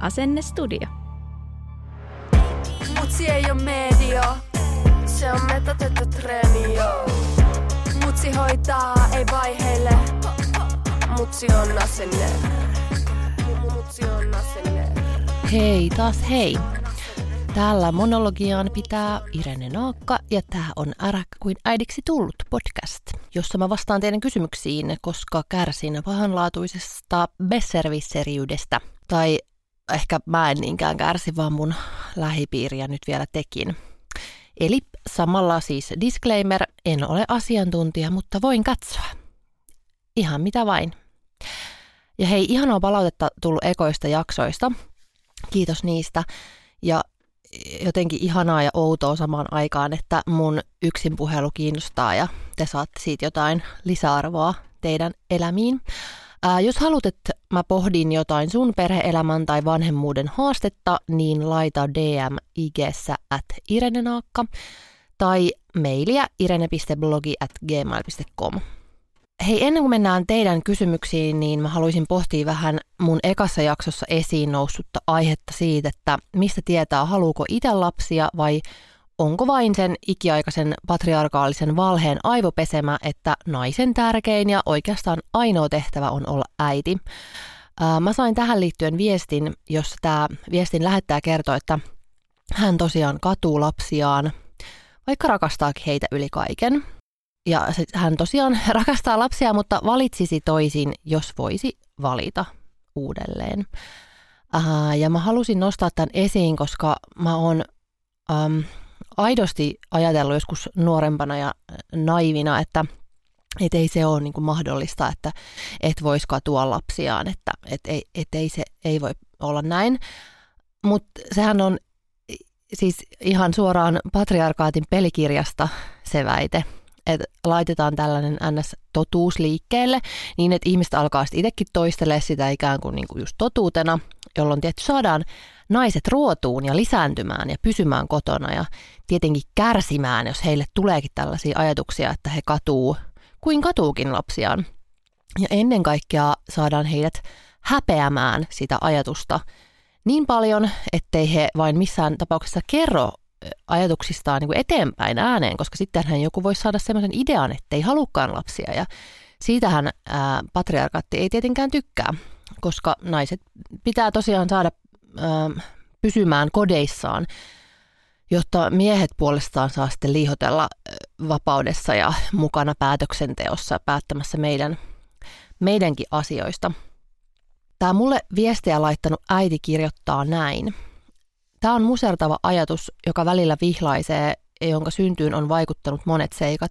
Asennestudio. Mutsi ei oo media, se on metotettu treeni, joo. Mutsi hoitaa, ei vaiheille, mutsi on asenne. Mutsi on asenne. Hei taas hei. Täällä monologiaan pitää Irene Naakka ja tämä on Äräkkä kuin äidiksi tullut podcast, jossa mä vastaan teidän kysymyksiin, koska kärsin pahanlaatuisesta besservisseriydestä. Tai ehkä mä en niinkään kärsi, vaan mun lähipiiriä nyt vielä tekin. Eli samalla siis disclaimer, en ole asiantuntija, mutta voin katsoa. Ihan mitä vain. Ja hei, ihanaa palautetta tullut ekoista jaksoista. Kiitos niistä. Ja jotenkin ihanaa ja outoa samaan aikaan, että mun yksin puhelu kiinnostaa ja te saatte siitä jotain lisäarvoa teidän elämiin. Ää, jos haluat, että mä pohdin jotain sun perheelämän tai vanhemmuuden haastetta, niin laita DM IGssä at irenenaakka tai mailia irene.blogi at gmail.com. Hei, ennen kuin mennään teidän kysymyksiin, niin mä haluaisin pohtia vähän mun ekassa jaksossa esiin noussutta aihetta siitä, että mistä tietää, haluuko itse lapsia vai onko vain sen ikiaikaisen patriarkaalisen valheen aivopesemä, että naisen tärkein ja oikeastaan ainoa tehtävä on olla äiti. Mä sain tähän liittyen viestin, jossa tämä viestin lähettäjä kertoo, että hän tosiaan katuu lapsiaan, vaikka rakastaakin heitä yli kaiken. Ja hän tosiaan rakastaa lapsia, mutta valitsisi toisin, jos voisi valita uudelleen. Ja mä halusin nostaa tämän esiin, koska mä oon aidosti ajatellut joskus nuorempana ja naivina, että et ei se ole niinku mahdollista, että et voisi katua lapsiaan, että et ei, et ei se ei voi olla näin. Mutta sehän on siis ihan suoraan patriarkaatin pelikirjasta se väite, että laitetaan tällainen NS-totuus liikkeelle niin, että ihmiset alkaa sitten itsekin toistelemaan sitä ikään kuin, niin kuin just totuutena, jolloin tietysti saadaan naiset ruotuun ja lisääntymään ja pysymään kotona ja tietenkin kärsimään, jos heille tuleekin tällaisia ajatuksia, että he katuu kuin katuukin lapsiaan. Ja ennen kaikkea saadaan heidät häpeämään sitä ajatusta niin paljon, ettei he vain missään tapauksessa kerro ajatuksistaan niin eteenpäin ääneen, koska sittenhän joku voi saada sellaisen idean, että ei halukkaan lapsia. Ja siitähän ää, patriarkaatti ei tietenkään tykkää, koska naiset pitää tosiaan saada ää, pysymään kodeissaan, jotta miehet puolestaan saa sitten liihotella vapaudessa ja mukana päätöksenteossa päättämässä meidän, meidänkin asioista. Tämä mulle viestiä laittanut äiti kirjoittaa näin. Tämä on musertava ajatus, joka välillä vihlaisee ja jonka syntyyn on vaikuttanut monet seikat,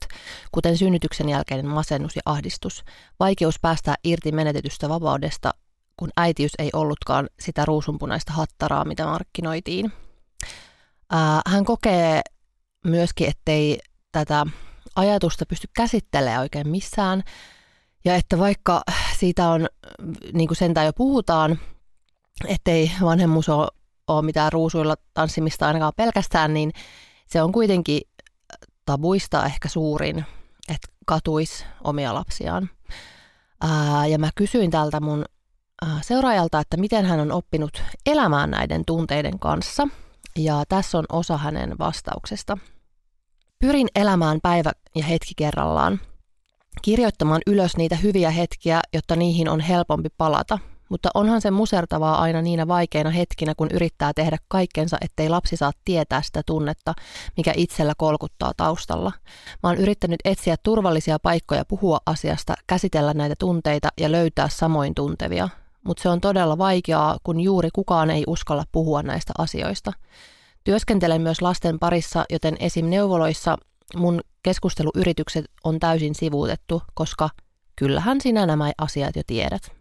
kuten synnytyksen jälkeinen masennus ja ahdistus, vaikeus päästää irti menetetystä vapaudesta, kun äitiys ei ollutkaan sitä ruusunpunaista hattaraa, mitä markkinoitiin. Hän kokee myöskin, ettei tätä ajatusta pysty käsittelemään oikein missään, ja että vaikka siitä on, niin kuin sentään jo puhutaan, ettei vanhemmuus ole ole mitään ruusuilla tanssimista ainakaan pelkästään, niin se on kuitenkin tabuista ehkä suurin, että katuis omia lapsiaan. Ää, ja mä kysyin tältä mun seuraajalta, että miten hän on oppinut elämään näiden tunteiden kanssa. Ja tässä on osa hänen vastauksesta. Pyrin elämään päivä ja hetki kerrallaan. Kirjoittamaan ylös niitä hyviä hetkiä, jotta niihin on helpompi palata. Mutta onhan se musertavaa aina niinä vaikeina hetkinä, kun yrittää tehdä kaikkensa, ettei lapsi saa tietää sitä tunnetta, mikä itsellä kolkuttaa taustalla. Mä oon yrittänyt etsiä turvallisia paikkoja puhua asiasta, käsitellä näitä tunteita ja löytää samoin tuntevia. Mutta se on todella vaikeaa, kun juuri kukaan ei uskalla puhua näistä asioista. Työskentelen myös lasten parissa, joten esim. neuvoloissa mun keskusteluyritykset on täysin sivuutettu, koska kyllähän sinä nämä asiat jo tiedät.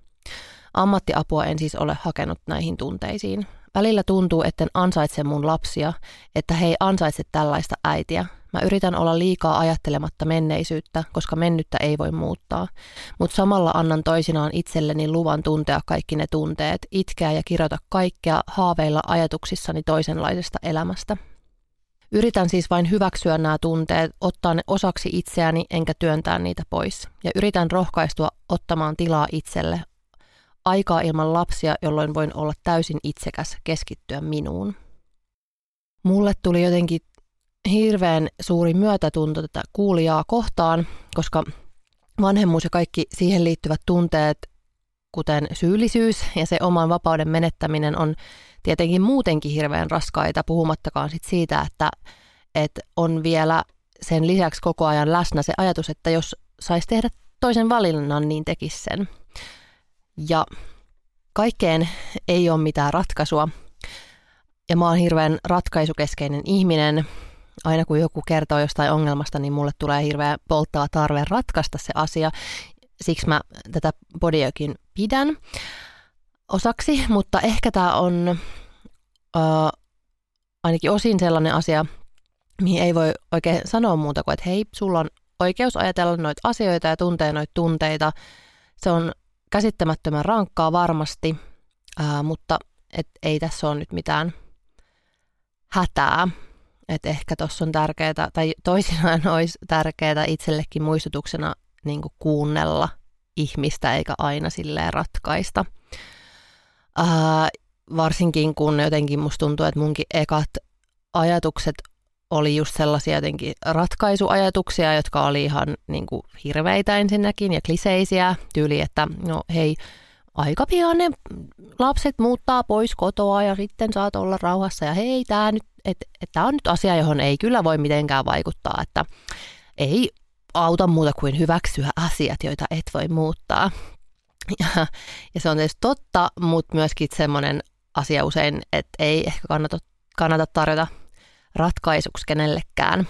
Ammattiapua en siis ole hakenut näihin tunteisiin. Välillä tuntuu, etten ansaitse mun lapsia, että he ei ansaitse tällaista äitiä. Mä yritän olla liikaa ajattelematta menneisyyttä, koska mennyttä ei voi muuttaa. Mutta samalla annan toisinaan itselleni luvan tuntea kaikki ne tunteet, itkeä ja kirjoita kaikkea haaveilla ajatuksissani toisenlaisesta elämästä. Yritän siis vain hyväksyä nämä tunteet, ottaa ne osaksi itseäni enkä työntää niitä pois. Ja yritän rohkaistua ottamaan tilaa itselle, aikaa ilman lapsia, jolloin voin olla täysin itsekäs, keskittyä minuun. Mulle tuli jotenkin hirveän suuri myötätunto tätä kuulijaa kohtaan, koska vanhemmuus ja kaikki siihen liittyvät tunteet, kuten syyllisyys ja se oman vapauden menettäminen on tietenkin muutenkin hirveän raskaita, puhumattakaan sit siitä, että, että on vielä sen lisäksi koko ajan läsnä se ajatus, että jos saisi tehdä toisen valinnan, niin tekisi sen. Ja kaikkeen ei ole mitään ratkaisua. Ja mä oon hirveän ratkaisukeskeinen ihminen. Aina kun joku kertoo jostain ongelmasta, niin mulle tulee hirveän polttava tarve ratkaista se asia. Siksi mä tätä podiakin pidän osaksi, mutta ehkä tämä on äh, ainakin osin sellainen asia, mihin ei voi oikein sanoa muuta kuin, että hei, sulla on oikeus ajatella noita asioita ja tuntea noita tunteita. Se on käsittämättömän rankkaa varmasti, ää, mutta et ei tässä ole nyt mitään hätää. Et ehkä tuossa on tärkeää, tai toisinaan olisi tärkeää itsellekin muistutuksena niin kuunnella ihmistä eikä aina silleen ratkaista. Ää, varsinkin kun jotenkin musta tuntuu, että munkin ekat ajatukset oli just sellaisia jotenkin ratkaisuajatuksia, jotka oli ihan niin kuin hirveitä ensinnäkin ja kliseisiä. Tyyli, että no hei, aika pian ne lapset muuttaa pois kotoa ja sitten saat olla rauhassa. Ja hei, tämä nyt, et, et, on nyt asia, johon ei kyllä voi mitenkään vaikuttaa, että ei auta muuta kuin hyväksyä asiat, joita et voi muuttaa. Ja, ja se on tietysti totta, mutta myöskin semmoinen asia usein, että ei ehkä kannata, kannata tarjota – ratkaisuksi kenellekään,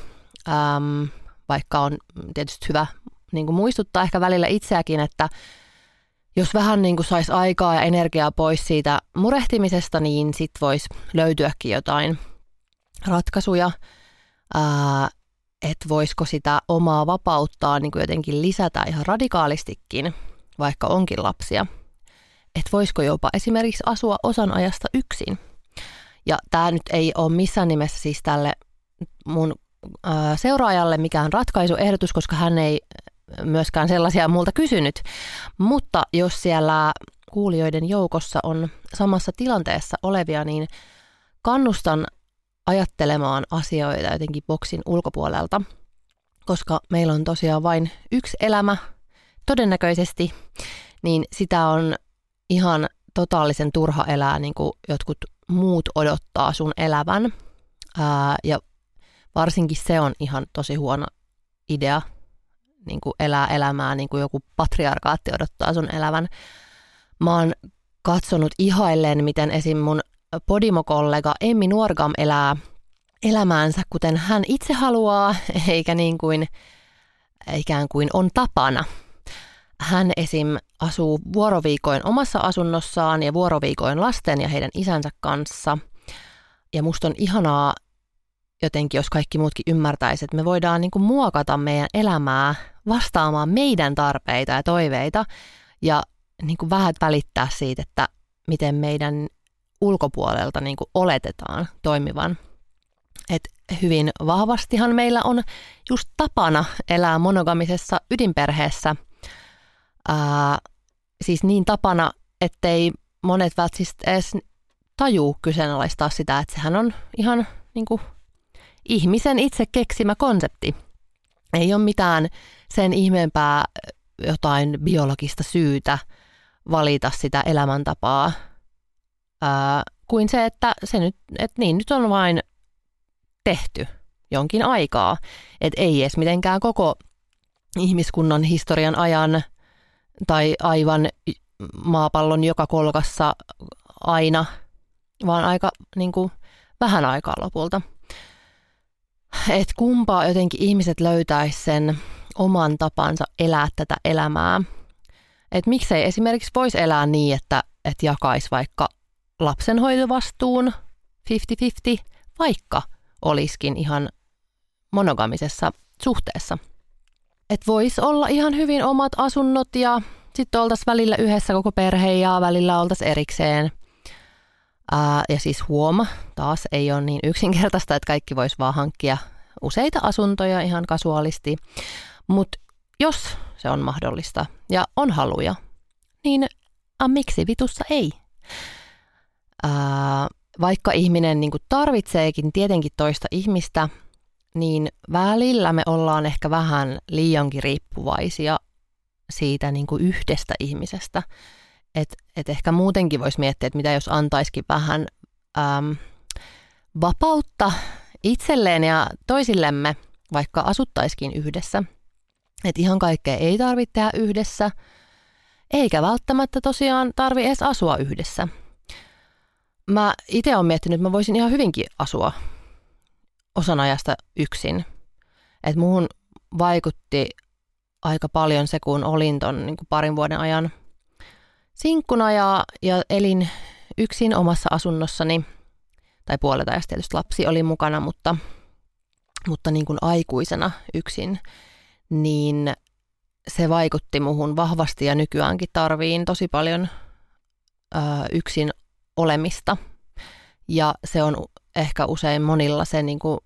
ähm, vaikka on tietysti hyvä niin kuin muistuttaa ehkä välillä itseäkin, että jos vähän niin kuin saisi aikaa ja energiaa pois siitä murehtimisesta, niin sit voisi löytyäkin jotain ratkaisuja, että voisiko sitä omaa vapauttaa niin kuin jotenkin lisätä ihan radikaalistikin, vaikka onkin lapsia. Että voisiko jopa esimerkiksi asua osan ajasta yksin – ja tämä nyt ei ole missään nimessä siis tälle mun seuraajalle mikään ratkaisuehdotus, koska hän ei myöskään sellaisia multa kysynyt. Mutta jos siellä kuulijoiden joukossa on samassa tilanteessa olevia, niin kannustan ajattelemaan asioita jotenkin boksin ulkopuolelta, koska meillä on tosiaan vain yksi elämä, todennäköisesti, niin sitä on ihan totaalisen turha elää niin kuin jotkut muut odottaa sun elävän. Ää, ja varsinkin se on ihan tosi huono idea, niin kuin elää elämää niin kuin joku patriarkaatti odottaa sun elävän. Mä oon katsonut ihailleen, miten esim. mun Podimo-kollega Emmi Nuorgam elää elämäänsä, kuten hän itse haluaa, eikä niin kuin ikään kuin on tapana. Hän esim. asuu vuoroviikoin omassa asunnossaan ja vuoroviikoin lasten ja heidän isänsä kanssa. Ja musta on ihanaa jotenkin, jos kaikki muutkin ymmärtäisivät, että me voidaan niin kuin muokata meidän elämää vastaamaan meidän tarpeita ja toiveita ja niin kuin vähän välittää siitä, että miten meidän ulkopuolelta niin kuin oletetaan toimivan. Et hyvin vahvastihan meillä on just tapana elää monogamisessa ydinperheessä – ää, siis niin tapana, ettei monet välttämättä edes tajuu kyseenalaistaa sitä, että sehän on ihan niin kuin, ihmisen itse keksimä konsepti. Ei ole mitään sen ihmeempää jotain biologista syytä valita sitä elämäntapaa ää, kuin se, että se nyt, että niin nyt on vain tehty jonkin aikaa. Että ei edes mitenkään koko ihmiskunnan historian ajan tai aivan maapallon joka kolkassa aina, vaan aika niin kuin, vähän aikaa lopulta. Että kumpaa jotenkin ihmiset löytäisi sen oman tapansa elää tätä elämää. Että miksei esimerkiksi voisi elää niin, että, että jakaisi vaikka lapsenhoitovastuun 50-50, vaikka olisikin ihan monogamisessa suhteessa. Että voisi olla ihan hyvin omat asunnot ja sitten oltaisiin välillä yhdessä koko perhe ja välillä oltaisiin erikseen. Ää, ja siis huoma, taas ei ole niin yksinkertaista, että kaikki vois vaan hankkia useita asuntoja ihan kasuaalisti. Mutta jos se on mahdollista ja on haluja, niin a, miksi vitussa ei? Vaikka ihminen niin tarvitseekin tietenkin toista ihmistä, niin välillä me ollaan ehkä vähän liiankin riippuvaisia siitä niin kuin yhdestä ihmisestä. Et, et ehkä muutenkin voisi miettiä, että mitä jos antaisikin vähän äm, vapautta itselleen ja toisillemme, vaikka asuttaisikin yhdessä. Että ihan kaikkea ei tarvitse tehdä yhdessä, eikä välttämättä tosiaan tarvi edes asua yhdessä. Mä itse olen miettinyt, että mä voisin ihan hyvinkin asua osan ajasta yksin. Että muuhun vaikutti aika paljon se, kun olin ton niin kuin parin vuoden ajan sinkkuna ja, ja elin yksin omassa asunnossani. Tai puolet ajasta tietysti lapsi oli mukana, mutta, mutta niin kuin aikuisena yksin, niin se vaikutti muhun vahvasti ja nykyäänkin tarviin tosi paljon ö, yksin olemista. Ja se on ehkä usein monilla se niin kuin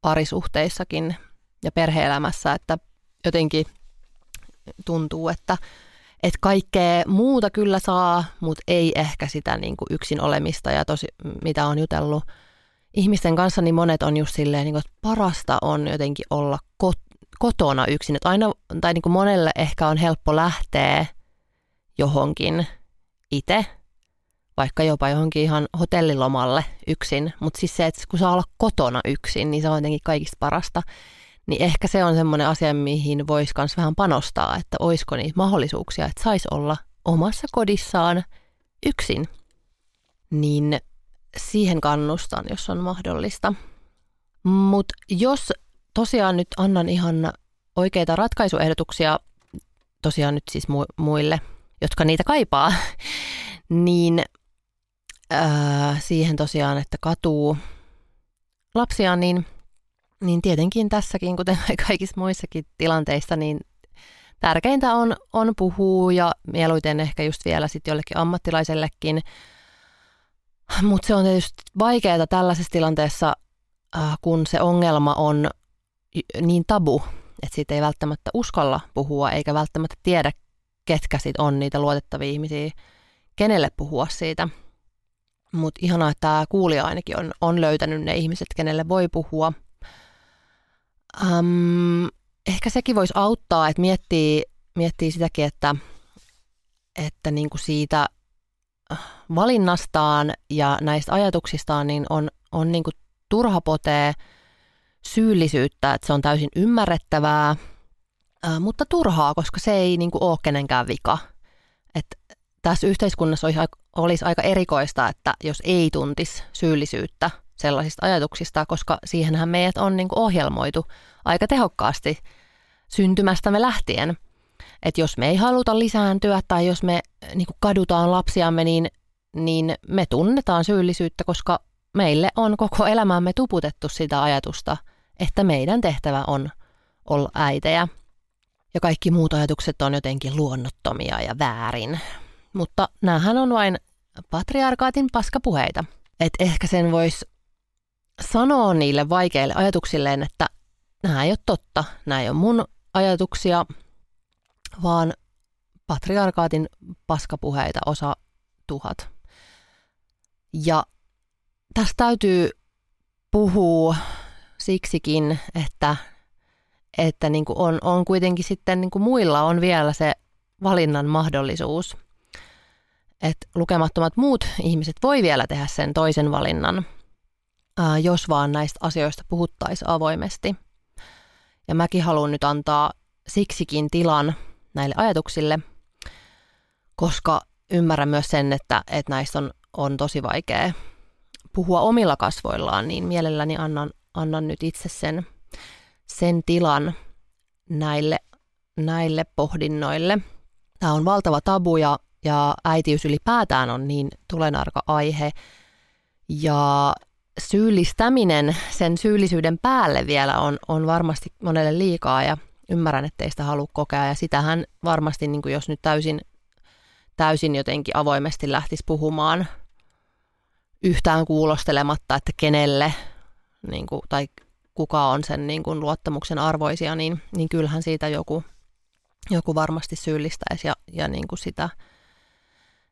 parisuhteissakin ja perheelämässä, että jotenkin tuntuu, että, että kaikkea muuta kyllä saa, mutta ei ehkä sitä niin kuin yksin olemista ja tosi, mitä on jutellut ihmisten kanssa, niin monet on just silleen, niin kuin, että parasta on jotenkin olla kot- kotona yksin. Että aina, tai niin kuin monelle ehkä on helppo lähteä johonkin itse, vaikka jopa johonkin ihan hotellilomalle yksin, mutta siis se, että kun saa olla kotona yksin, niin se on jotenkin kaikista parasta. Niin ehkä se on semmoinen asia, mihin voisi myös vähän panostaa, että olisiko niitä mahdollisuuksia, että saisi olla omassa kodissaan yksin. Niin siihen kannustan, jos on mahdollista. Mutta jos tosiaan nyt annan ihan oikeita ratkaisuehdotuksia, tosiaan nyt siis mu- muille, jotka niitä kaipaa, niin äh, siihen tosiaan, että katuu lapsia, niin, niin tietenkin tässäkin, kuten kaikissa muissakin tilanteissa, niin tärkeintä on, on puhua ja mieluiten ehkä just vielä sitten jollekin ammattilaisellekin. Mutta se on tietysti vaikeaa tällaisessa tilanteessa, äh, kun se ongelma on niin tabu, että siitä ei välttämättä uskalla puhua eikä välttämättä tiedä, ketkä sit on niitä luotettavia ihmisiä, kenelle puhua siitä – mutta ihanaa, että tämä kuulija ainakin on, on löytänyt ne ihmiset, kenelle voi puhua. Um, ehkä sekin voisi auttaa, että miettii, miettii sitäkin, että, että niin kuin siitä valinnastaan ja näistä ajatuksistaan niin on, on niin kuin turha potee syyllisyyttä, että se on täysin ymmärrettävää, mutta turhaa, koska se ei niin kuin ole kenenkään vika. Että tässä yhteiskunnassa olisi olisi aika erikoista, että jos ei tuntisi syyllisyyttä sellaisista ajatuksista, koska siihenhän meidät on niin ohjelmoitu aika tehokkaasti syntymästämme lähtien. Että jos me ei haluta lisääntyä tai jos me niin kadutaan lapsiamme, niin, niin me tunnetaan syyllisyyttä, koska meille on koko elämämme tuputettu sitä ajatusta, että meidän tehtävä on olla äitejä. Ja kaikki muut ajatukset on jotenkin luonnottomia ja väärin. Mutta näähän on vain patriarkaatin paskapuheita. Että ehkä sen voisi sanoa niille vaikeille ajatuksilleen, että nämä ei ole totta, nämä ei ole mun ajatuksia, vaan patriarkaatin paskapuheita osa tuhat. Ja tästä täytyy puhua siksikin, että, että niin kuin on, on kuitenkin sitten niin kuin muilla on vielä se valinnan mahdollisuus. Että lukemattomat muut ihmiset voi vielä tehdä sen toisen valinnan, jos vaan näistä asioista puhuttaisiin avoimesti. Ja mäkin haluan nyt antaa siksikin tilan näille ajatuksille, koska ymmärrän myös sen, että, että näistä on, on tosi vaikea puhua omilla kasvoillaan, niin mielelläni annan, annan nyt itse sen, sen tilan näille, näille pohdinnoille. Tämä on valtava tabu ja, ja äitiys ylipäätään on niin tulenarka aihe. Ja syyllistäminen sen syyllisyyden päälle vielä on, on varmasti monelle liikaa ja ymmärrän, ettei sitä halua kokea. Ja sitähän varmasti, niin kuin jos nyt täysin, täysin jotenkin avoimesti lähtisi puhumaan yhtään kuulostelematta, että kenelle niin kuin, tai kuka on sen niin kuin, luottamuksen arvoisia, niin, niin kyllähän siitä joku, joku varmasti syyllistäisi ja, ja niin kuin sitä,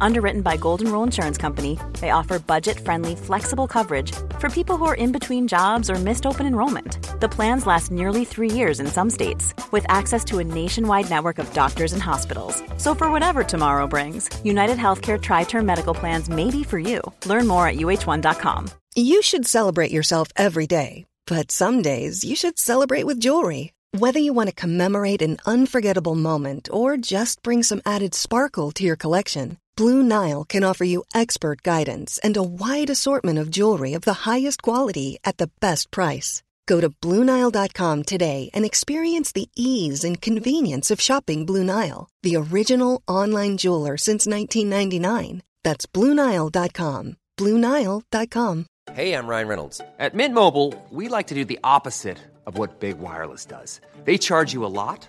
Underwritten by Golden Rule Insurance Company, they offer budget friendly, flexible coverage for people who are in between jobs or missed open enrollment. The plans last nearly three years in some states, with access to a nationwide network of doctors and hospitals. So, for whatever tomorrow brings, United Healthcare Tri Term Medical Plans may be for you. Learn more at uh1.com. You should celebrate yourself every day, but some days you should celebrate with jewelry. Whether you want to commemorate an unforgettable moment or just bring some added sparkle to your collection, Blue Nile can offer you expert guidance and a wide assortment of jewelry of the highest quality at the best price. Go to BlueNile.com today and experience the ease and convenience of shopping Blue Nile, the original online jeweler since 1999. That's BlueNile.com. BlueNile.com. Hey, I'm Ryan Reynolds. At Mint Mobile, we like to do the opposite of what Big Wireless does. They charge you a lot,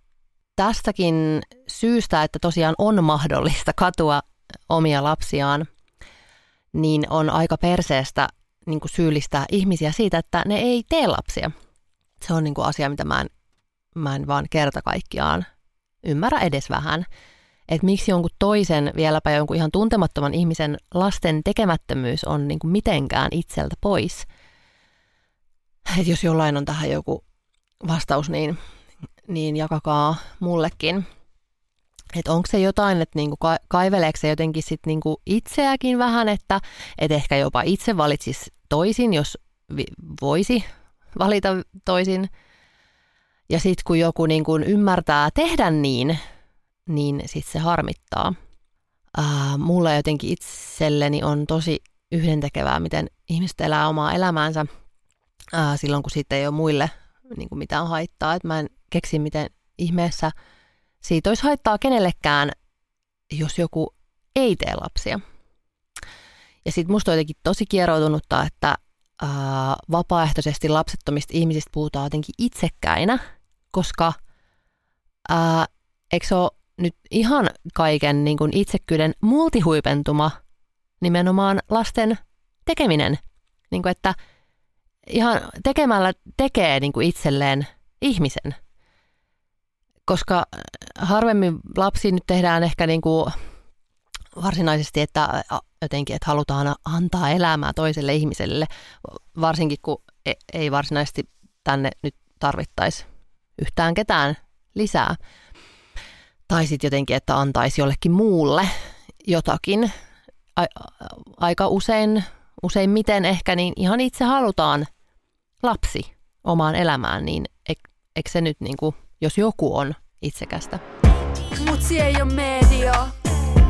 tästäkin syystä, että tosiaan on mahdollista katua omia lapsiaan, niin on aika perseestä niin kuin syyllistää ihmisiä siitä, että ne ei tee lapsia. Se on niin kuin asia, mitä mä en, mä en vaan kerta kaikkiaan ymmärrä edes vähän. Että miksi jonkun toisen, vieläpä jonkun ihan tuntemattoman ihmisen lasten tekemättömyys on niin kuin mitenkään itseltä pois. Että jos jollain on tähän joku vastaus, niin, niin jakakaa mullekin. Että onko se jotain, että niinku kaiveleeko se jotenkin sit niinku itseäkin vähän, että et ehkä jopa itse valitsisi toisin, jos vi- voisi valita toisin. Ja sitten kun joku niinku ymmärtää tehdä niin, niin sitten se harmittaa. Ää, mulle jotenkin itselleni on tosi yhdentekevää, miten ihmiset elää omaa elämäänsä ää, silloin, kun siitä ei ole muille niin kuin mitään haittaa. Et mä en keksi, miten ihmeessä – siitä olisi haittaa kenellekään, jos joku ei tee lapsia. Ja sitten musta on jotenkin tosi kieroutunutta, että ää, vapaaehtoisesti lapsettomista ihmisistä puhutaan jotenkin itsekkäinä, koska ää, eikö se ole nyt ihan kaiken niin kuin itsekkyyden multihuipentuma nimenomaan lasten tekeminen. Niin kuin, että ihan tekemällä tekee niin kuin itselleen ihmisen – koska harvemmin lapsi nyt tehdään ehkä niin kuin varsinaisesti, että jotenkin, että halutaan antaa elämää toiselle ihmiselle, varsinkin kun e, ei varsinaisesti tänne nyt tarvittaisi yhtään ketään lisää. Tai sitten jotenkin, että antaisi jollekin muulle jotakin. Aika usein, useimmiten ehkä, niin ihan itse halutaan lapsi omaan elämään, niin eikö se nyt niin kuin jos joku on itsekästä. Mutsi ei ole media,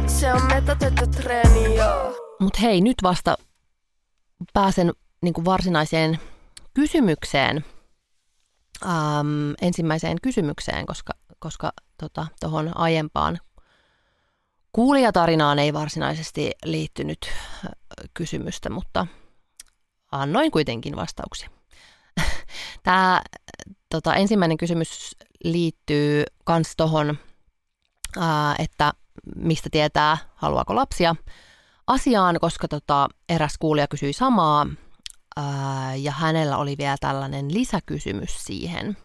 se on metatettu treeni, Mutta hei, nyt vasta pääsen niin kuin varsinaiseen kysymykseen. ähm, ensimmäiseen kysymykseen, koska koska tuohon tota, aiempaan kuulijatarinaan ei varsinaisesti liittynyt kysymystä, mutta annoin kuitenkin vastauksia. Tämä tota, ensimmäinen kysymys liittyy myös tuohon, että mistä tietää, haluaako lapsia asiaan, koska tota, eräs kuulija kysyi samaa ja hänellä oli vielä tällainen lisäkysymys siihen.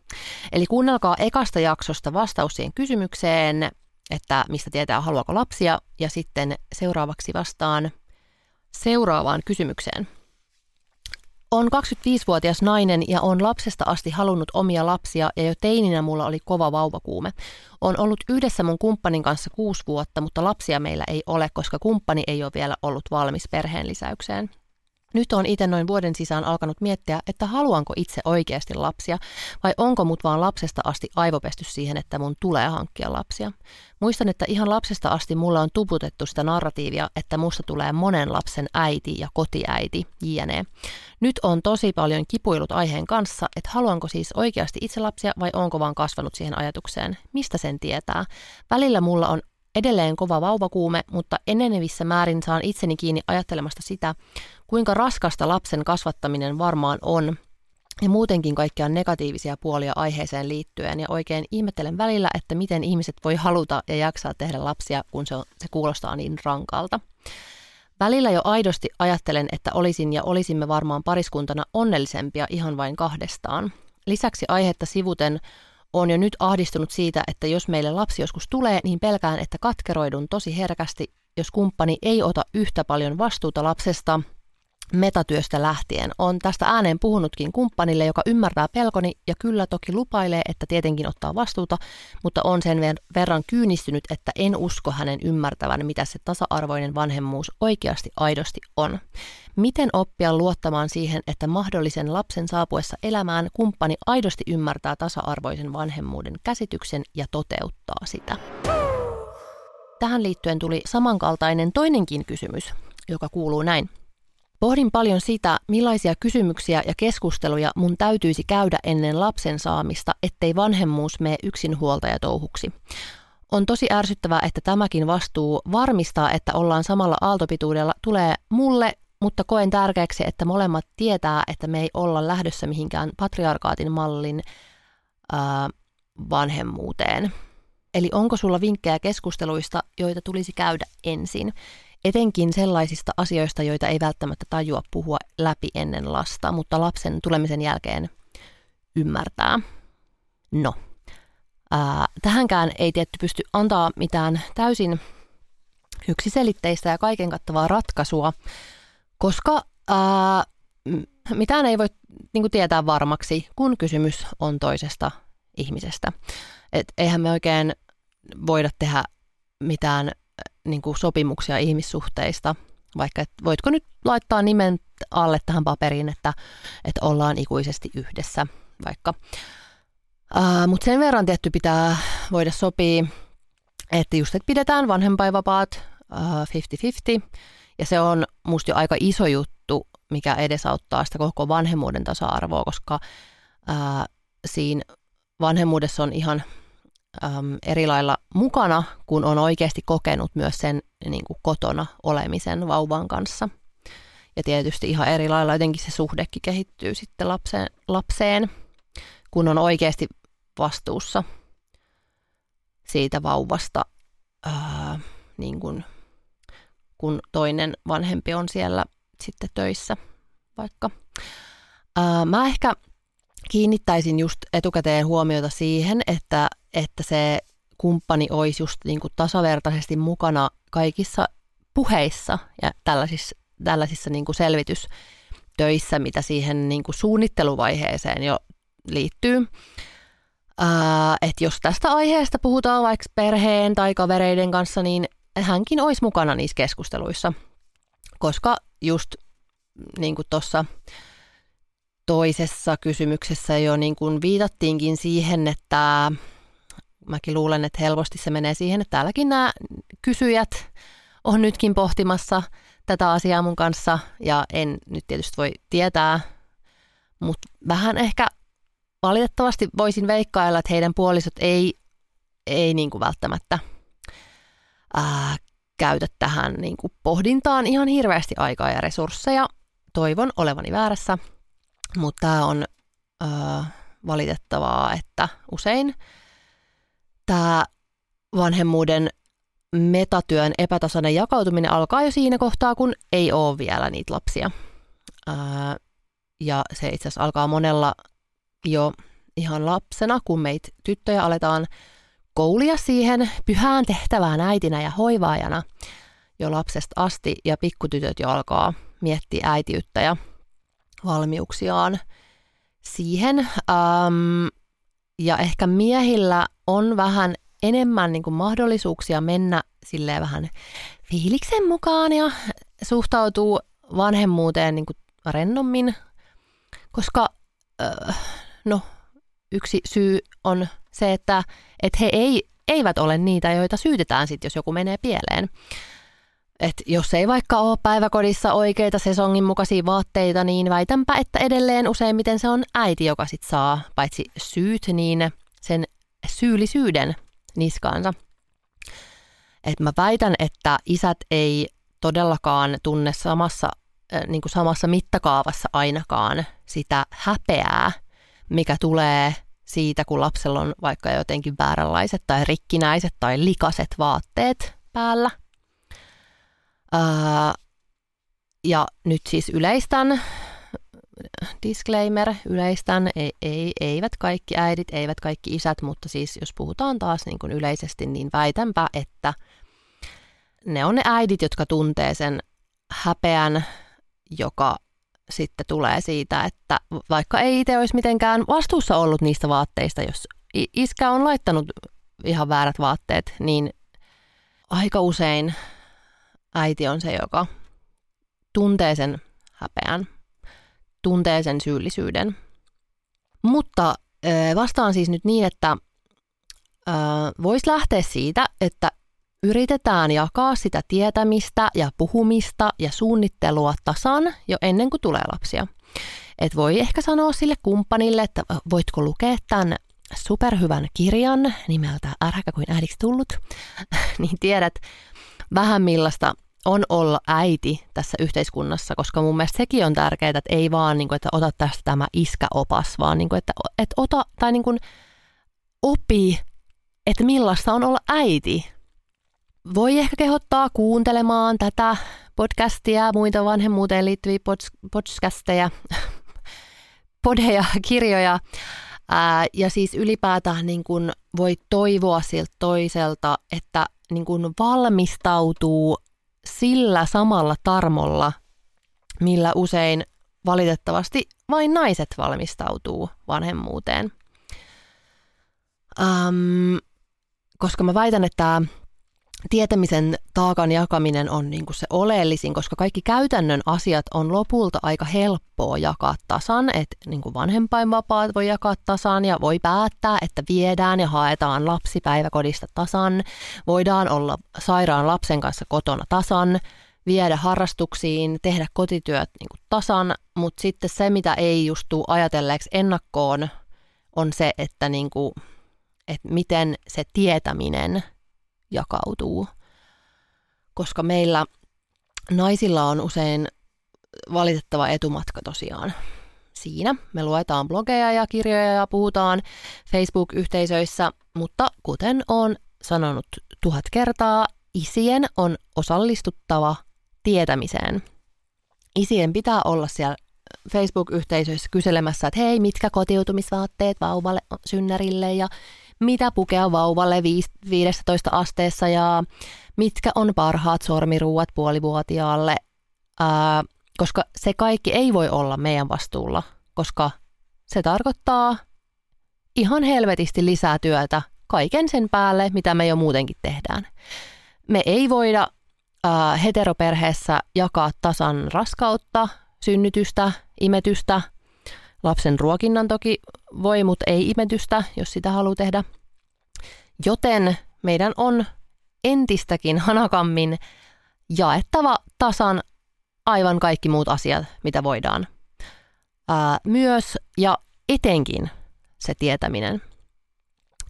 Eli kuunnelkaa ekasta jaksosta vastaus siihen kysymykseen, että mistä tietää haluaako lapsia, ja sitten seuraavaksi vastaan seuraavaan kysymykseen. On 25-vuotias nainen ja on lapsesta asti halunnut omia lapsia ja jo teininä mulla oli kova vauvakuume. On ollut yhdessä mun kumppanin kanssa kuusi vuotta, mutta lapsia meillä ei ole, koska kumppani ei ole vielä ollut valmis perheen lisäykseen. Nyt on itse noin vuoden sisään alkanut miettiä, että haluanko itse oikeasti lapsia vai onko mut vaan lapsesta asti aivopesty siihen, että mun tulee hankkia lapsia. Muistan, että ihan lapsesta asti mulla on tuputettu sitä narratiivia, että musta tulee monen lapsen äiti ja kotiäiti, jne. Nyt on tosi paljon kipuilut aiheen kanssa, että haluanko siis oikeasti itse lapsia vai onko vaan kasvanut siihen ajatukseen. Mistä sen tietää? Välillä mulla on edelleen kova vauvakuume, mutta enenevissä määrin saan itseni kiinni ajattelemasta sitä, kuinka raskasta lapsen kasvattaminen varmaan on ja muutenkin kaikkia negatiivisia puolia aiheeseen liittyen ja oikein ihmettelen välillä, että miten ihmiset voi haluta ja jaksaa tehdä lapsia, kun se, on, se kuulostaa niin rankalta. Välillä jo aidosti ajattelen, että olisin ja olisimme varmaan pariskuntana onnellisempia ihan vain kahdestaan. Lisäksi aihetta sivuten on jo nyt ahdistunut siitä, että jos meille lapsi joskus tulee, niin pelkään, että katkeroidun tosi herkästi, jos kumppani ei ota yhtä paljon vastuuta lapsesta metatyöstä lähtien. On tästä ääneen puhunutkin kumppanille, joka ymmärtää pelkoni ja kyllä toki lupailee, että tietenkin ottaa vastuuta, mutta on sen verran kyynistynyt, että en usko hänen ymmärtävän, mitä se tasa-arvoinen vanhemmuus oikeasti aidosti on. Miten oppia luottamaan siihen, että mahdollisen lapsen saapuessa elämään kumppani aidosti ymmärtää tasa-arvoisen vanhemmuuden käsityksen ja toteuttaa sitä? Tähän liittyen tuli samankaltainen toinenkin kysymys, joka kuuluu näin. Pohdin paljon sitä, millaisia kysymyksiä ja keskusteluja mun täytyisi käydä ennen lapsen saamista, ettei vanhemmuus mene yksinhuoltajatouhuksi. On tosi ärsyttävää, että tämäkin vastuu varmistaa, että ollaan samalla aaltopituudella tulee mulle, mutta koen tärkeäksi, että molemmat tietää, että me ei olla lähdössä mihinkään patriarkaatin mallin ää, vanhemmuuteen. Eli onko sulla vinkkejä keskusteluista, joita tulisi käydä ensin? Etenkin sellaisista asioista, joita ei välttämättä tajua puhua läpi ennen lasta, mutta lapsen tulemisen jälkeen ymmärtää. No, ää, tähänkään ei tietty pysty antaa mitään täysin yksiselitteistä ja kaiken kattavaa ratkaisua, koska ää, mitään ei voi niin kuin tietää varmaksi, kun kysymys on toisesta ihmisestä. Et eihän me oikein voida tehdä mitään niin kuin sopimuksia ihmissuhteista, vaikka et voitko nyt laittaa nimen alle tähän paperiin, että, että ollaan ikuisesti yhdessä vaikka. Uh, Mutta sen verran tietty pitää voida sopia, että just että pidetään vanhempainvapaat uh, 50-50, ja se on musta jo aika iso juttu, mikä edesauttaa sitä koko vanhemmuuden tasa-arvoa, koska uh, siinä vanhemmuudessa on ihan äm, eri lailla mukana, kun on oikeasti kokenut myös sen niin kuin kotona olemisen vauvan kanssa. Ja tietysti ihan eri lailla jotenkin se suhdekin kehittyy sitten lapseen, lapseen kun on oikeasti vastuussa siitä vauvasta, ää, niin kuin, kun toinen vanhempi on siellä sitten töissä vaikka. Ää, mä ehkä kiinnittäisin just etukäteen huomiota siihen, että että se kumppani olisi just niin kuin tasavertaisesti mukana kaikissa puheissa ja tällaisissa, tällaisissa niin kuin selvitystöissä, mitä siihen niin kuin suunnitteluvaiheeseen jo liittyy. Ää, että jos tästä aiheesta puhutaan vaikka perheen tai kavereiden kanssa, niin hänkin olisi mukana niissä keskusteluissa, koska just niin kuin tuossa toisessa kysymyksessä jo niin kuin viitattiinkin siihen, että mäkin luulen, että helposti se menee siihen, että täälläkin nämä kysyjät on nytkin pohtimassa tätä asiaa mun kanssa ja en nyt tietysti voi tietää, mutta vähän ehkä valitettavasti voisin veikkailla, että heidän puolisot ei, ei niin kuin välttämättä ää, käytä tähän niin kuin pohdintaan ihan hirveästi aikaa ja resursseja. Toivon olevani väärässä, mutta tämä on ää, valitettavaa, että usein tämä vanhemmuuden metatyön epätasainen jakautuminen alkaa jo siinä kohtaa, kun ei ole vielä niitä lapsia. Ää, ja se itse asiassa alkaa monella jo ihan lapsena, kun meitä tyttöjä aletaan koulia siihen pyhään tehtävään äitinä ja hoivaajana jo lapsesta asti, ja pikkutytöt jo alkaa miettiä äitiyttä ja valmiuksiaan siihen. Ähm, ja ehkä miehillä on vähän enemmän niin kuin mahdollisuuksia mennä silleen vähän fiiliksen mukaan ja suhtautuu vanhemmuuteen niin kuin rennommin, koska äh, no, yksi syy on se, että, että he ei, eivät ole niitä, joita syytetään sitten, jos joku menee pieleen. Et jos ei vaikka ole päiväkodissa oikeita sesongin mukaisia vaatteita, niin väitänpä, että edelleen useimmiten se on äiti, joka sit saa paitsi syyt, niin sen syyllisyyden niskaansa. Et mä väitän, että isät ei todellakaan tunne samassa, äh, niin kuin samassa mittakaavassa ainakaan sitä häpeää, mikä tulee siitä, kun lapsella on vaikka jotenkin vääränlaiset tai rikkinäiset tai likaset vaatteet päällä. Ja nyt siis yleistän, disclaimer, yleistän, ei, ei, eivät kaikki äidit, eivät kaikki isät, mutta siis jos puhutaan taas niin kuin yleisesti, niin väitänpä, että ne on ne äidit, jotka tuntee sen häpeän, joka sitten tulee siitä, että vaikka ei itse olisi mitenkään vastuussa ollut niistä vaatteista, jos iskä on laittanut ihan väärät vaatteet, niin aika usein äiti on se, joka tuntee sen häpeän, tuntee sen syyllisyyden. Mutta vastaan siis nyt niin, että voisi lähteä siitä, että Yritetään jakaa sitä tietämistä ja puhumista ja suunnittelua tasan jo ennen kuin tulee lapsia. Et voi ehkä sanoa sille kumppanille, että voitko lukea tämän superhyvän kirjan nimeltä Ärhäkä kuin äidiksi tullut, niin tiedät vähän millaista on olla äiti tässä yhteiskunnassa, koska mun mielestä sekin on tärkeää, että ei vaan, niin kuin, että ota tästä tämä iskäopas, vaan niin kuin, että, että ota tai niin kuin, opi, että millaista on olla äiti voi ehkä kehottaa kuuntelemaan tätä podcastia ja muita vanhemmuuteen liittyviä podcasteja, podeja, kirjoja. Ää, ja siis ylipäätään niin kun voi toivoa siltä toiselta, että niin kun valmistautuu sillä samalla tarmolla, millä usein valitettavasti vain naiset valmistautuu vanhemmuuteen. Ähm, koska mä väitän, että tietämisen taakan jakaminen on niin kuin se oleellisin, koska kaikki käytännön asiat on lopulta aika helppoa jakaa tasan, että niin kuin vanhempainvapaat voi jakaa tasan ja voi päättää, että viedään ja haetaan lapsi päiväkodista tasan, voidaan olla sairaan lapsen kanssa kotona tasan, viedä harrastuksiin, tehdä kotityöt niin kuin tasan, mutta sitten se, mitä ei just tule ajatelleeksi ennakkoon, on se, että, niin kuin, että miten se tietäminen – jakautuu. Koska meillä naisilla on usein valitettava etumatka tosiaan siinä. Me luetaan blogeja ja kirjoja ja puhutaan Facebook-yhteisöissä, mutta kuten on sanonut tuhat kertaa, isien on osallistuttava tietämiseen. Isien pitää olla siellä Facebook-yhteisöissä kyselemässä, että hei, mitkä kotiutumisvaatteet vauvalle synnärille ja mitä pukea vauvalle 15 asteessa ja mitkä on parhaat sormiruuat puolivuotiaalle, ää, koska se kaikki ei voi olla meidän vastuulla, koska se tarkoittaa ihan helvetisti lisää työtä kaiken sen päälle, mitä me jo muutenkin tehdään. Me ei voida ää, heteroperheessä jakaa tasan raskautta, synnytystä, imetystä – Lapsen ruokinnan toki voi, mutta ei imetystä, jos sitä haluaa tehdä. Joten meidän on entistäkin hanakammin jaettava tasan aivan kaikki muut asiat, mitä voidaan. Ää, myös ja etenkin se tietäminen.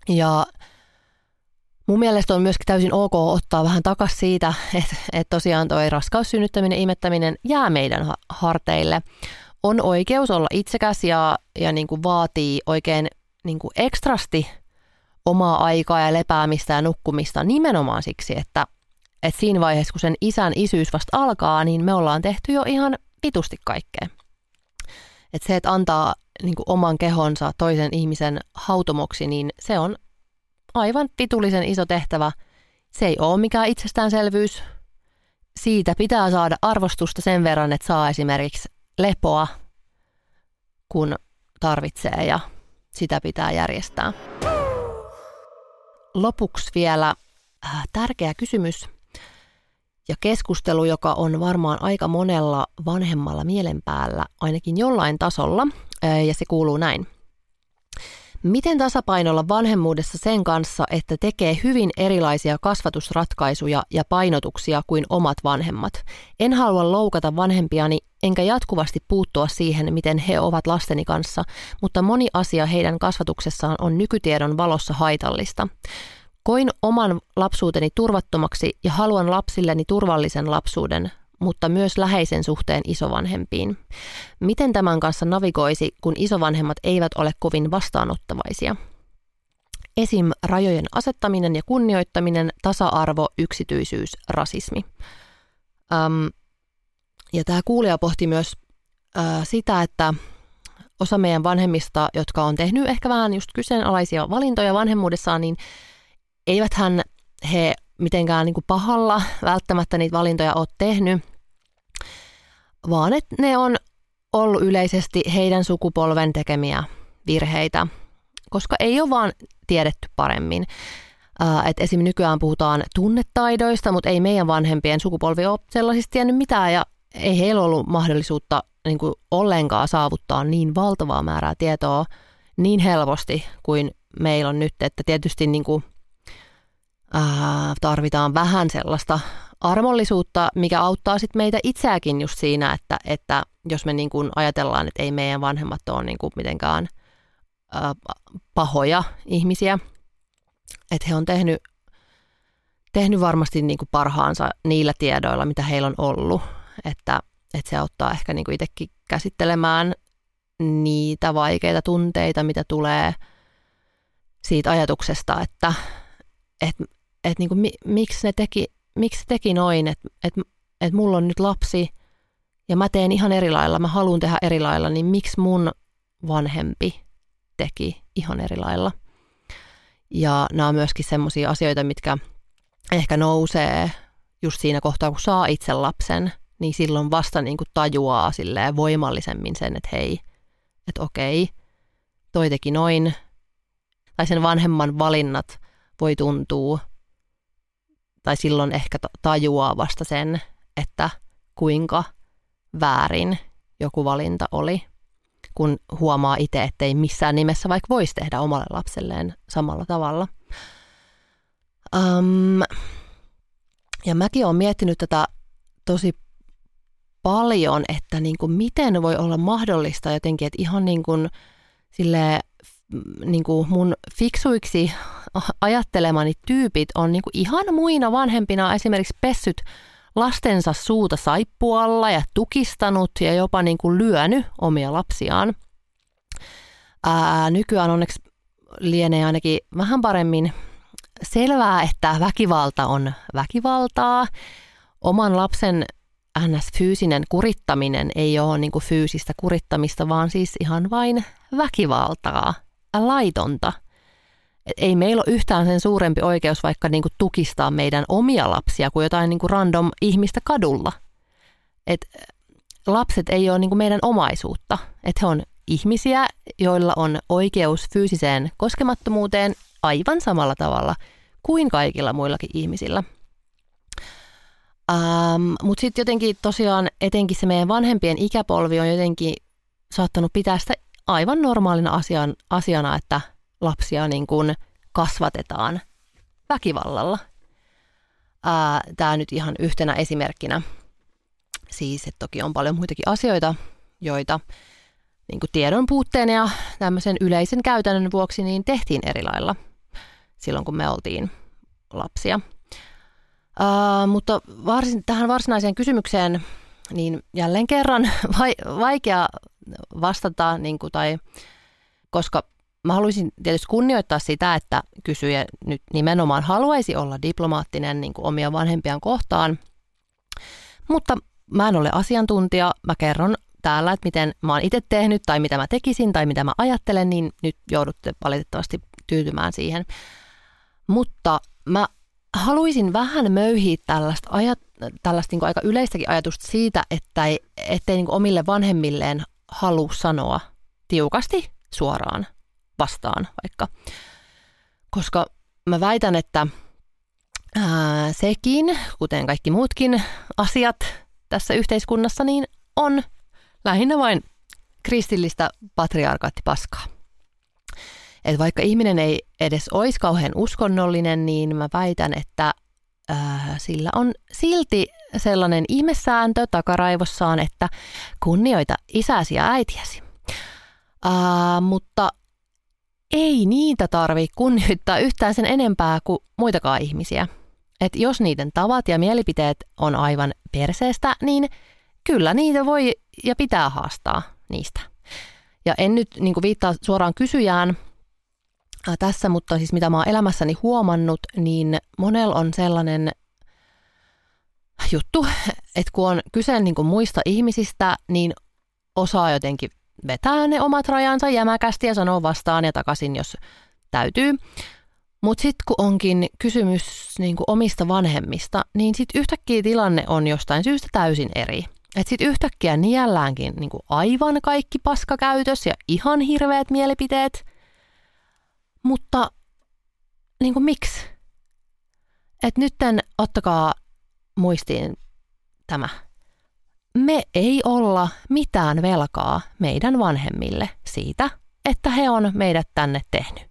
Ja mun mielestä on myöskin täysin ok ottaa vähän takas siitä, että, että tosiaan toi raskaussynnyttäminen, imettäminen jää meidän harteille. On oikeus olla itsekäs ja, ja niin kuin vaatii oikein niin kuin ekstrasti omaa aikaa ja lepäämistä ja nukkumista nimenomaan siksi, että, että siinä vaiheessa, kun sen isän isyys vasta alkaa, niin me ollaan tehty jo ihan vitusti kaikkea. Että se, että antaa niin kuin oman kehonsa toisen ihmisen hautomoksi, niin se on aivan vitullisen iso tehtävä. Se ei ole mikään itsestäänselvyys. Siitä pitää saada arvostusta sen verran, että saa esimerkiksi lepoa, kun tarvitsee ja sitä pitää järjestää. Lopuksi vielä äh, tärkeä kysymys ja keskustelu, joka on varmaan aika monella vanhemmalla mielen päällä, ainakin jollain tasolla, äh, ja se kuuluu näin. Miten tasapainolla vanhemmuudessa sen kanssa, että tekee hyvin erilaisia kasvatusratkaisuja ja painotuksia kuin omat vanhemmat? En halua loukata vanhempiani, enkä jatkuvasti puuttua siihen, miten he ovat lasteni kanssa, mutta moni asia heidän kasvatuksessaan on nykytiedon valossa haitallista. Koin oman lapsuuteni turvattomaksi ja haluan lapsilleni turvallisen lapsuuden, mutta myös läheisen suhteen isovanhempiin. Miten tämän kanssa navigoisi, kun isovanhemmat eivät ole kovin vastaanottavaisia? Esim. rajojen asettaminen ja kunnioittaminen, tasa-arvo, yksityisyys, rasismi. Öm, ja tämä kuulija pohti myös ö, sitä, että osa meidän vanhemmista, jotka on tehnyt ehkä vähän just kyseenalaisia valintoja vanhemmuudessaan, niin eiväthän he mitenkään niin kuin pahalla välttämättä niitä valintoja ole tehnyt, vaan että ne on ollut yleisesti heidän sukupolven tekemiä virheitä, koska ei ole vaan tiedetty paremmin. Että esim. nykyään puhutaan tunnetaidoista, mutta ei meidän vanhempien sukupolvi ole sellaisista tiennyt mitään ja ei heillä ollut mahdollisuutta niin kuin ollenkaan saavuttaa niin valtavaa määrää tietoa niin helposti kuin meillä on nyt, että tietysti niin kuin ää, tarvitaan vähän sellaista armollisuutta, mikä auttaa sit meitä itseäkin just siinä, että, että jos me niin kuin ajatellaan, että ei meidän vanhemmat ole niin kuin mitenkään ää, pahoja ihmisiä, että he on tehnyt, tehnyt varmasti niin kuin parhaansa niillä tiedoilla, mitä heillä on ollut, että, että se auttaa ehkä niin kuin itsekin käsittelemään niitä vaikeita tunteita, mitä tulee siitä ajatuksesta, että, että että niinku, mi, miksi ne teki, miksi teki noin, että et, et mulla on nyt lapsi ja mä teen ihan eri lailla, mä haluan tehdä eri lailla, niin miksi mun vanhempi teki ihan eri lailla. Ja nämä on myöskin semmoisia asioita, mitkä ehkä nousee just siinä kohtaa, kun saa itse lapsen, niin silloin vasta niin kuin tajuaa silleen voimallisemmin sen, että hei, että okei, toi teki noin. Tai sen vanhemman valinnat voi tuntua tai silloin ehkä tajuaa vasta sen, että kuinka väärin joku valinta oli, kun huomaa itse, ettei missään nimessä vaikka voisi tehdä omalle lapselleen samalla tavalla. Um, ja mäkin olen miettinyt tätä tosi paljon, että niin kuin miten voi olla mahdollista jotenkin, että ihan niin kuin sille niin kuin mun fiksuiksi ajattelemani tyypit on niin kuin ihan muina vanhempina esimerkiksi pessyt lastensa suuta saippualla ja tukistanut ja jopa niin kuin lyönyt omia lapsiaan. Ää, nykyään onneksi lienee ainakin vähän paremmin selvää, että väkivalta on väkivaltaa. Oman lapsen NS-fyysinen kurittaminen ei ole niin kuin fyysistä kurittamista, vaan siis ihan vain väkivaltaa laitonta. Et ei meillä ole yhtään sen suurempi oikeus vaikka niinku tukistaa meidän omia lapsia kuin jotain niinku random ihmistä kadulla. Et lapset ei ole niinku meidän omaisuutta. Et he on ihmisiä, joilla on oikeus fyysiseen koskemattomuuteen aivan samalla tavalla kuin kaikilla muillakin ihmisillä. Ähm, Mutta sitten jotenkin tosiaan etenkin se meidän vanhempien ikäpolvi on jotenkin saattanut pitää sitä aivan normaalina asian, asiana, että lapsia niin kuin kasvatetaan väkivallalla. Tämä nyt ihan yhtenä esimerkkinä. Siis, että toki on paljon muitakin asioita, joita niin kuin tiedon puutteen ja tämmöisen yleisen käytännön vuoksi niin tehtiin eri lailla silloin, kun me oltiin lapsia. Uh, mutta varsin, tähän varsinaiseen kysymykseen niin jälleen kerran vai, vaikea vastata, niin kuin, tai, koska mä haluaisin tietysti kunnioittaa sitä, että kysyjä nyt nimenomaan haluaisi olla diplomaattinen niin kuin omia vanhempiaan kohtaan, mutta mä en ole asiantuntija, mä kerron täällä, että miten mä oon itse tehnyt tai mitä mä tekisin tai mitä mä ajattelen, niin nyt joudutte valitettavasti tyytymään siihen. Mutta mä haluaisin vähän möyhiä tällaista, ajat, tällaista niin aika yleistäkin ajatusta siitä, että ei, ettei niin omille vanhemmilleen halua sanoa tiukasti suoraan vastaan vaikka. Koska mä väitän, että ää, sekin, kuten kaikki muutkin asiat tässä yhteiskunnassa, niin on lähinnä vain kristillistä patriarkaattipaskaa. Että vaikka ihminen ei edes olisi kauhean uskonnollinen, niin mä väitän, että äh, sillä on silti sellainen ihmesääntö takaraivossaan, että kunnioita isäsi ja äitiäsi. Äh, mutta ei niitä tarvi kunnioittaa yhtään sen enempää kuin muitakaan ihmisiä. Et jos niiden tavat ja mielipiteet on aivan perseestä, niin kyllä niitä voi ja pitää haastaa niistä. Ja en nyt niin viittaa suoraan kysyjään tässä, mutta siis mitä mä oon elämässäni huomannut, niin monella on sellainen juttu, että kun on kyse niin kuin muista ihmisistä, niin osaa jotenkin vetää ne omat rajansa jämäkästi ja sanoo vastaan ja takaisin, jos täytyy. Mutta sitten kun onkin kysymys niin kuin omista vanhemmista, niin sitten yhtäkkiä tilanne on jostain syystä täysin eri. Että sitten yhtäkkiä nielläänkin niin kuin aivan kaikki paskakäytös ja ihan hirveät mielipiteet. Mutta niin kuin miksi? Että nytten ottakaa muistiin tämä. Me ei olla mitään velkaa meidän vanhemmille siitä, että he on meidät tänne tehnyt.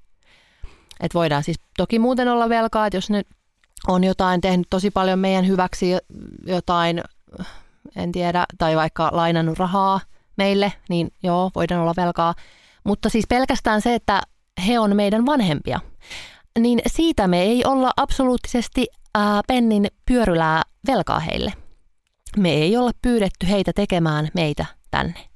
Et voidaan siis toki muuten olla velkaa, että jos ne on jotain tehnyt tosi paljon meidän hyväksi, jotain, en tiedä, tai vaikka lainannut rahaa meille, niin joo, voidaan olla velkaa. Mutta siis pelkästään se, että he on meidän vanhempia, niin siitä me ei olla absoluuttisesti ää, pennin pyörylää velkaa heille. Me ei olla pyydetty heitä tekemään meitä tänne.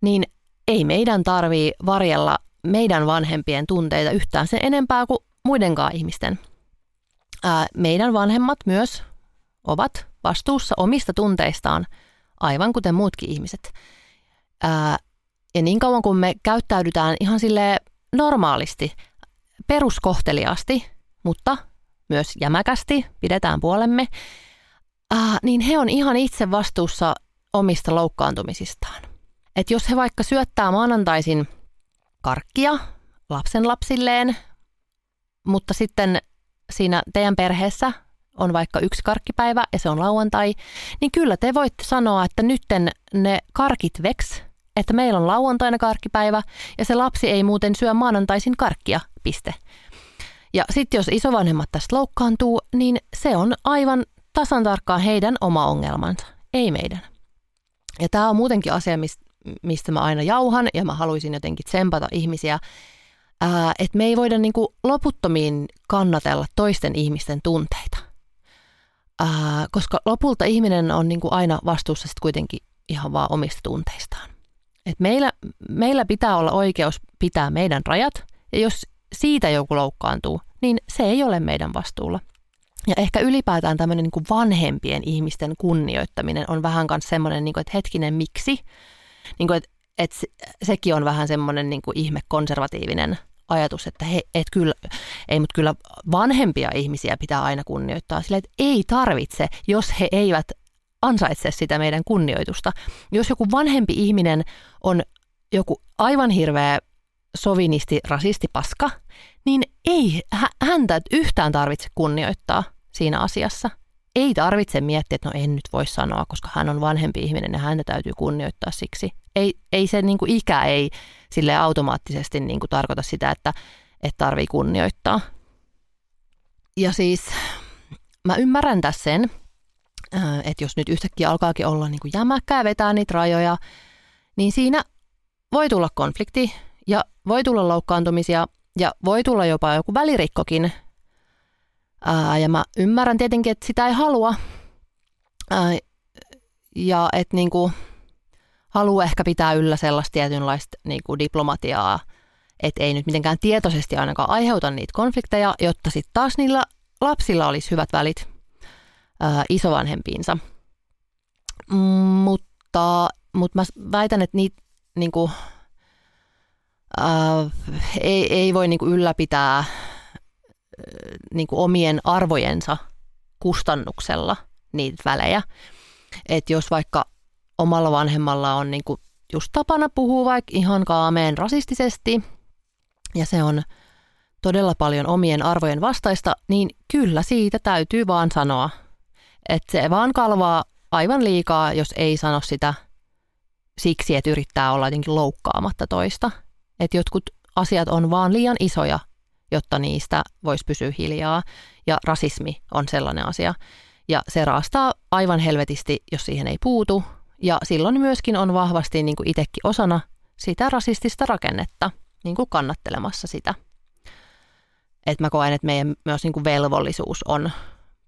Niin ei meidän tarvii varjella meidän vanhempien tunteita yhtään sen enempää kuin muidenkaan ihmisten. Ää, meidän vanhemmat myös ovat vastuussa omista tunteistaan, aivan kuten muutkin ihmiset. Ää, ja niin kauan kuin me käyttäydytään ihan sille normaalisti, peruskohteliaasti, mutta myös jämäkästi, pidetään puolemme, ää, niin he on ihan itse vastuussa omista loukkaantumisistaan. Et jos he vaikka syöttää maanantaisin karkkia lapsen lapsilleen, mutta sitten siinä teidän perheessä on vaikka yksi karkkipäivä ja se on lauantai, niin kyllä te voitte sanoa, että nytten ne karkit veks, että meillä on lauantaina karkkipäivä ja se lapsi ei muuten syö maanantaisin karkkia, piste. Ja sitten jos isovanhemmat tästä loukkaantuu, niin se on aivan tasan tarkkaan heidän oma ongelmansa, ei meidän. Ja tämä on muutenkin asia, mistä mä aina jauhan ja mä haluaisin jotenkin tsempata ihmisiä, että me ei voida niinku loputtomiin kannatella toisten ihmisten tunteita. Ää, koska lopulta ihminen on niinku aina vastuussa sit kuitenkin ihan vaan omista tunteistaan. Et meillä, meillä pitää olla oikeus pitää meidän rajat, ja jos siitä joku loukkaantuu, niin se ei ole meidän vastuulla. Ja ehkä ylipäätään tämmöinen niin vanhempien ihmisten kunnioittaminen on vähän myös semmoinen, niin kuin, että hetkinen, miksi? Niin kuin, että, että sekin on vähän semmoinen niin kuin ihme konservatiivinen ajatus, että he, et kyllä, ei, mutta kyllä vanhempia ihmisiä pitää aina kunnioittaa sille, että ei tarvitse, jos he eivät ansaitse sitä meidän kunnioitusta. Jos joku vanhempi ihminen on joku aivan hirveä sovinisti, rasisti, paska, niin ei häntä yhtään tarvitse kunnioittaa siinä asiassa. Ei tarvitse miettiä, että no en nyt voi sanoa, koska hän on vanhempi ihminen ja häntä täytyy kunnioittaa siksi. Ei, ei se niin kuin ikä ei sille automaattisesti niin kuin tarkoita sitä, että, että tarvii kunnioittaa. Ja siis mä ymmärrän tässä sen, että jos nyt yhtäkkiä alkaakin olla niin kuin jämäkkää vetää niitä rajoja, niin siinä voi tulla konflikti ja voi tulla loukkaantumisia ja voi tulla jopa joku välirikkokin. Ää, ja mä ymmärrän tietenkin, että sitä ei halua. Ää, ja että niinku, haluaa ehkä pitää yllä sellaista tietynlaista niinku diplomatiaa, että ei nyt mitenkään tietoisesti ainakaan aiheuta niitä konflikteja, jotta sitten taas niillä lapsilla olisi hyvät välit ää, isovanhempiinsa. Mm, mutta, mutta mä väitän, että niitä niinku, ää, ei, ei voi niinku ylläpitää ää, niinku omien arvojensa kustannuksella niitä välejä. Että jos vaikka omalla vanhemmalla on niinku just tapana puhua vaikka ihan kaameen rasistisesti ja se on todella paljon omien arvojen vastaista, niin kyllä siitä täytyy vaan sanoa, että se vaan kalvaa aivan liikaa, jos ei sano sitä siksi, että yrittää olla jotenkin loukkaamatta toista. Että jotkut asiat on vaan liian isoja, jotta niistä voisi pysyä hiljaa. Ja rasismi on sellainen asia. Ja se raastaa aivan helvetisti, jos siihen ei puutu. Ja silloin myöskin on vahvasti niin kuin itsekin osana sitä rasistista rakennetta, niin kuin kannattelemassa sitä. Et mä koen, että meidän myös niin kuin velvollisuus on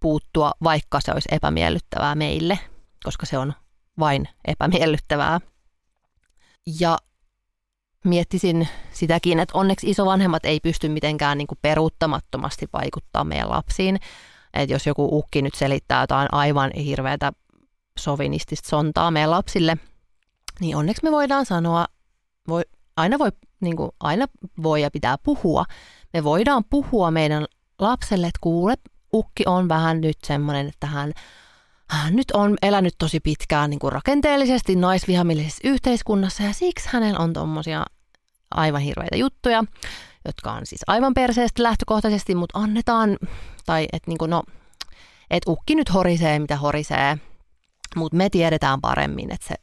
puuttua, vaikka se olisi epämiellyttävää meille, koska se on vain epämiellyttävää. Ja miettisin sitäkin, että onneksi isovanhemmat ei pysty mitenkään niin kuin peruuttamattomasti vaikuttaa meidän lapsiin. Että jos joku ukki nyt selittää jotain aivan hirveätä sovinistista sontaa meidän lapsille, niin onneksi me voidaan sanoa, voi, aina, voi, niin kuin, aina voi ja pitää puhua. Me voidaan puhua meidän lapselle, että kuule, ukki on vähän nyt semmoinen, että hän nyt on elänyt tosi pitkään niin kuin rakenteellisesti naisvihamillisessä yhteiskunnassa ja siksi hänellä on tuommoisia aivan hirveitä juttuja, jotka on siis aivan perseestä lähtökohtaisesti, mutta annetaan, tai että niin no, et ukki nyt horisee mitä horisee, mutta me tiedetään paremmin, että se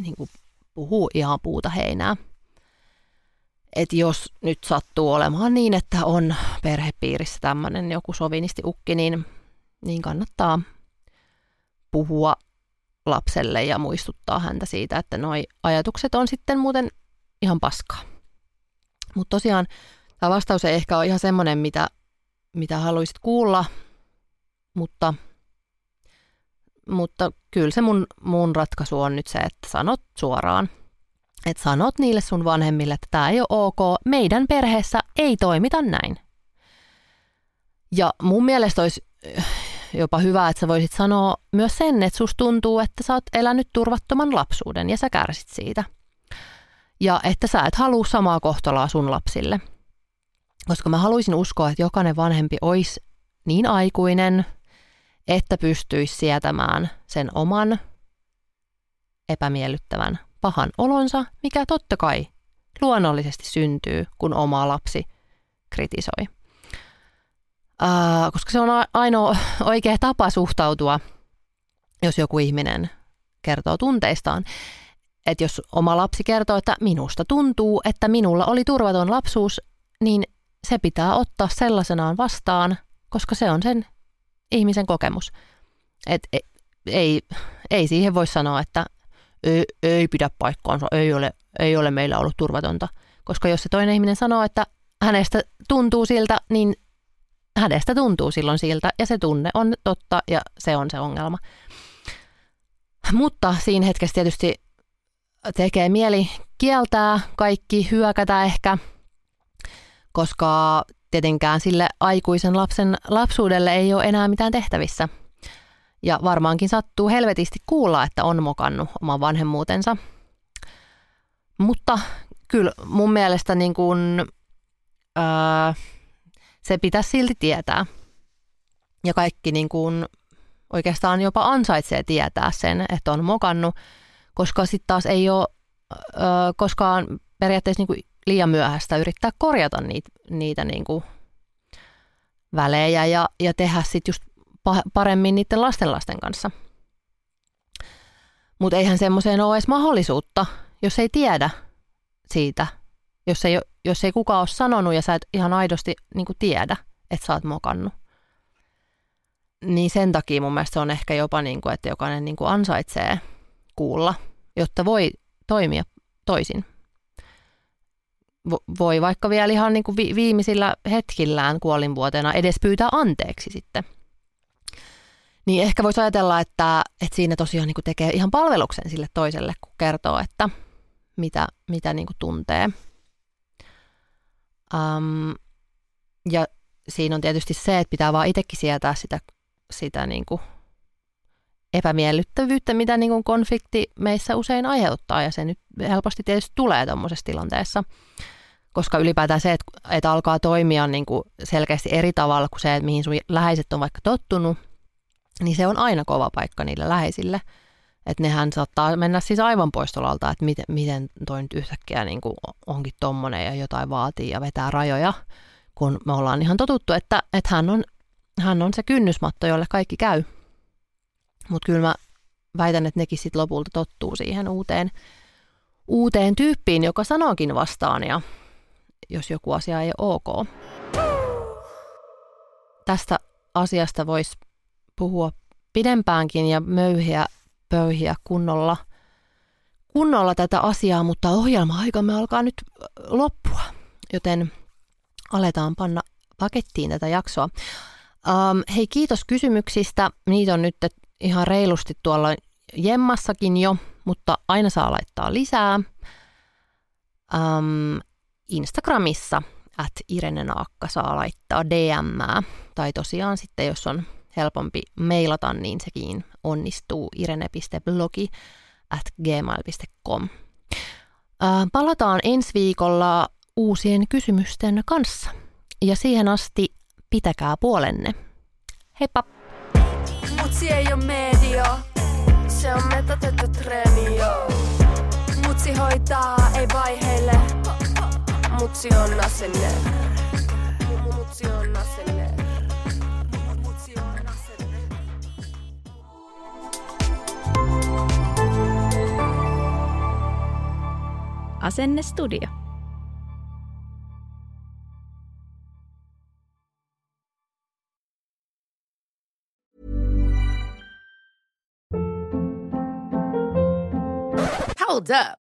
niin kuin puhuu ihan puuta heinää. Että jos nyt sattuu olemaan niin, että on perhepiirissä tämmöinen joku sovinisti ukki, niin, niin kannattaa puhua lapselle ja muistuttaa häntä siitä, että noi ajatukset on sitten muuten ihan paskaa. Mutta tosiaan tämä vastaus ei ehkä ole ihan semmoinen, mitä, mitä haluaisit kuulla, mutta, mutta kyllä se mun, mun ratkaisu on nyt se, että sanot suoraan. Että sanot niille sun vanhemmille, että tämä ei ole ok, meidän perheessä ei toimita näin. Ja mun mielestä olisi jopa hyvä, että sä voisit sanoa myös sen, että susta tuntuu, että sä oot elänyt turvattoman lapsuuden ja sä kärsit siitä. Ja että sä et halua samaa kohtaloa sun lapsille. Koska mä haluaisin uskoa, että jokainen vanhempi olisi niin aikuinen, että pystyisi sietämään sen oman epämiellyttävän pahan olonsa, mikä totta kai luonnollisesti syntyy, kun oma lapsi kritisoi koska se on ainoa oikea tapa suhtautua, jos joku ihminen kertoo tunteistaan. Että jos oma lapsi kertoo, että minusta tuntuu, että minulla oli turvaton lapsuus, niin se pitää ottaa sellaisenaan vastaan, koska se on sen ihmisen kokemus. Et ei, ei, ei siihen voi sanoa, että ei, ei pidä paikkaansa, ei ole, ei ole meillä ollut turvatonta. Koska jos se toinen ihminen sanoo, että hänestä tuntuu siltä, niin hänestä tuntuu silloin siltä ja se tunne on totta ja se on se ongelma. Mutta siinä hetkessä tietysti tekee mieli kieltää kaikki, hyökätä ehkä, koska tietenkään sille aikuisen lapsen lapsuudelle ei ole enää mitään tehtävissä. Ja varmaankin sattuu helvetisti kuulla, että on mokannut oman vanhemmuutensa. Mutta kyllä mun mielestä niin kuin, öö, se pitäisi silti tietää. Ja kaikki niin kuin oikeastaan jopa ansaitsee tietää sen, että on mokannut, koska sitten taas ei ole ö, koskaan periaatteessa niin kuin liian myöhäistä yrittää korjata niitä, niitä niin kuin välejä ja, ja tehdä sitten just paremmin niiden lastenlasten kanssa. Mutta eihän semmoiseen ole edes mahdollisuutta, jos ei tiedä siitä jos ei, jos ei kukaan ole sanonut ja sä et ihan aidosti niin tiedä, että sä oot mokannut. Niin sen takia mun mielestä se on ehkä jopa niin kuin, että jokainen niin kuin ansaitsee kuulla, jotta voi toimia toisin. voi vaikka vielä ihan niin kuin viimeisillä hetkillään kuolinvuoteena edes pyytää anteeksi sitten. Niin ehkä voisi ajatella, että, että siinä tosiaan niin kuin tekee ihan palveluksen sille toiselle, kun kertoo, että mitä, mitä niin kuin tuntee. Um, ja siinä on tietysti se, että pitää vaan itsekin sietää sitä, sitä niin kuin epämiellyttävyyttä, mitä niin kuin konflikti meissä usein aiheuttaa, ja se nyt helposti tietysti tulee tuommoisessa tilanteessa. Koska ylipäätään se, että, että alkaa toimia niin kuin selkeästi eri tavalla kuin se, että mihin sun läheiset on vaikka tottunut, niin se on aina kova paikka niille läheisille. Että nehän saattaa mennä siis aivan poistolalta, että miten, miten toi nyt yhtäkkiä niin kuin onkin tommonen ja jotain vaatii ja vetää rajoja, kun me ollaan ihan totuttu, että, että hän, on, hän on se kynnysmatto, jolle kaikki käy. Mutta kyllä mä väitän, että nekin sitten lopulta tottuu siihen uuteen, uuteen tyyppiin, joka sanookin vastaan ja jos joku asia ei ole ok. Tästä asiasta voisi puhua pidempäänkin ja möyhiä pöyhiä kunnolla, kunnolla tätä asiaa, mutta ohjelma-aikamme alkaa nyt loppua, joten aletaan panna pakettiin tätä jaksoa. Um, hei, kiitos kysymyksistä. Niitä on nyt ihan reilusti tuolla Jemmassakin jo, mutta aina saa laittaa lisää. Um, Instagramissa at Irene Naakka saa laittaa DM, tai tosiaan sitten jos on helpompi mailata, niin sekin onnistuu irene.blogi at gmail.com. Palataan ensi viikolla uusien kysymysten kanssa. Ja siihen asti pitäkää puolenne. Heippa! Mutsi ei ole media, se on metatettu treeni, Mutsi hoitaa, ei vaiheille, mutsi on asenne. Mutsi on asenne. Asennestudio. Hold up.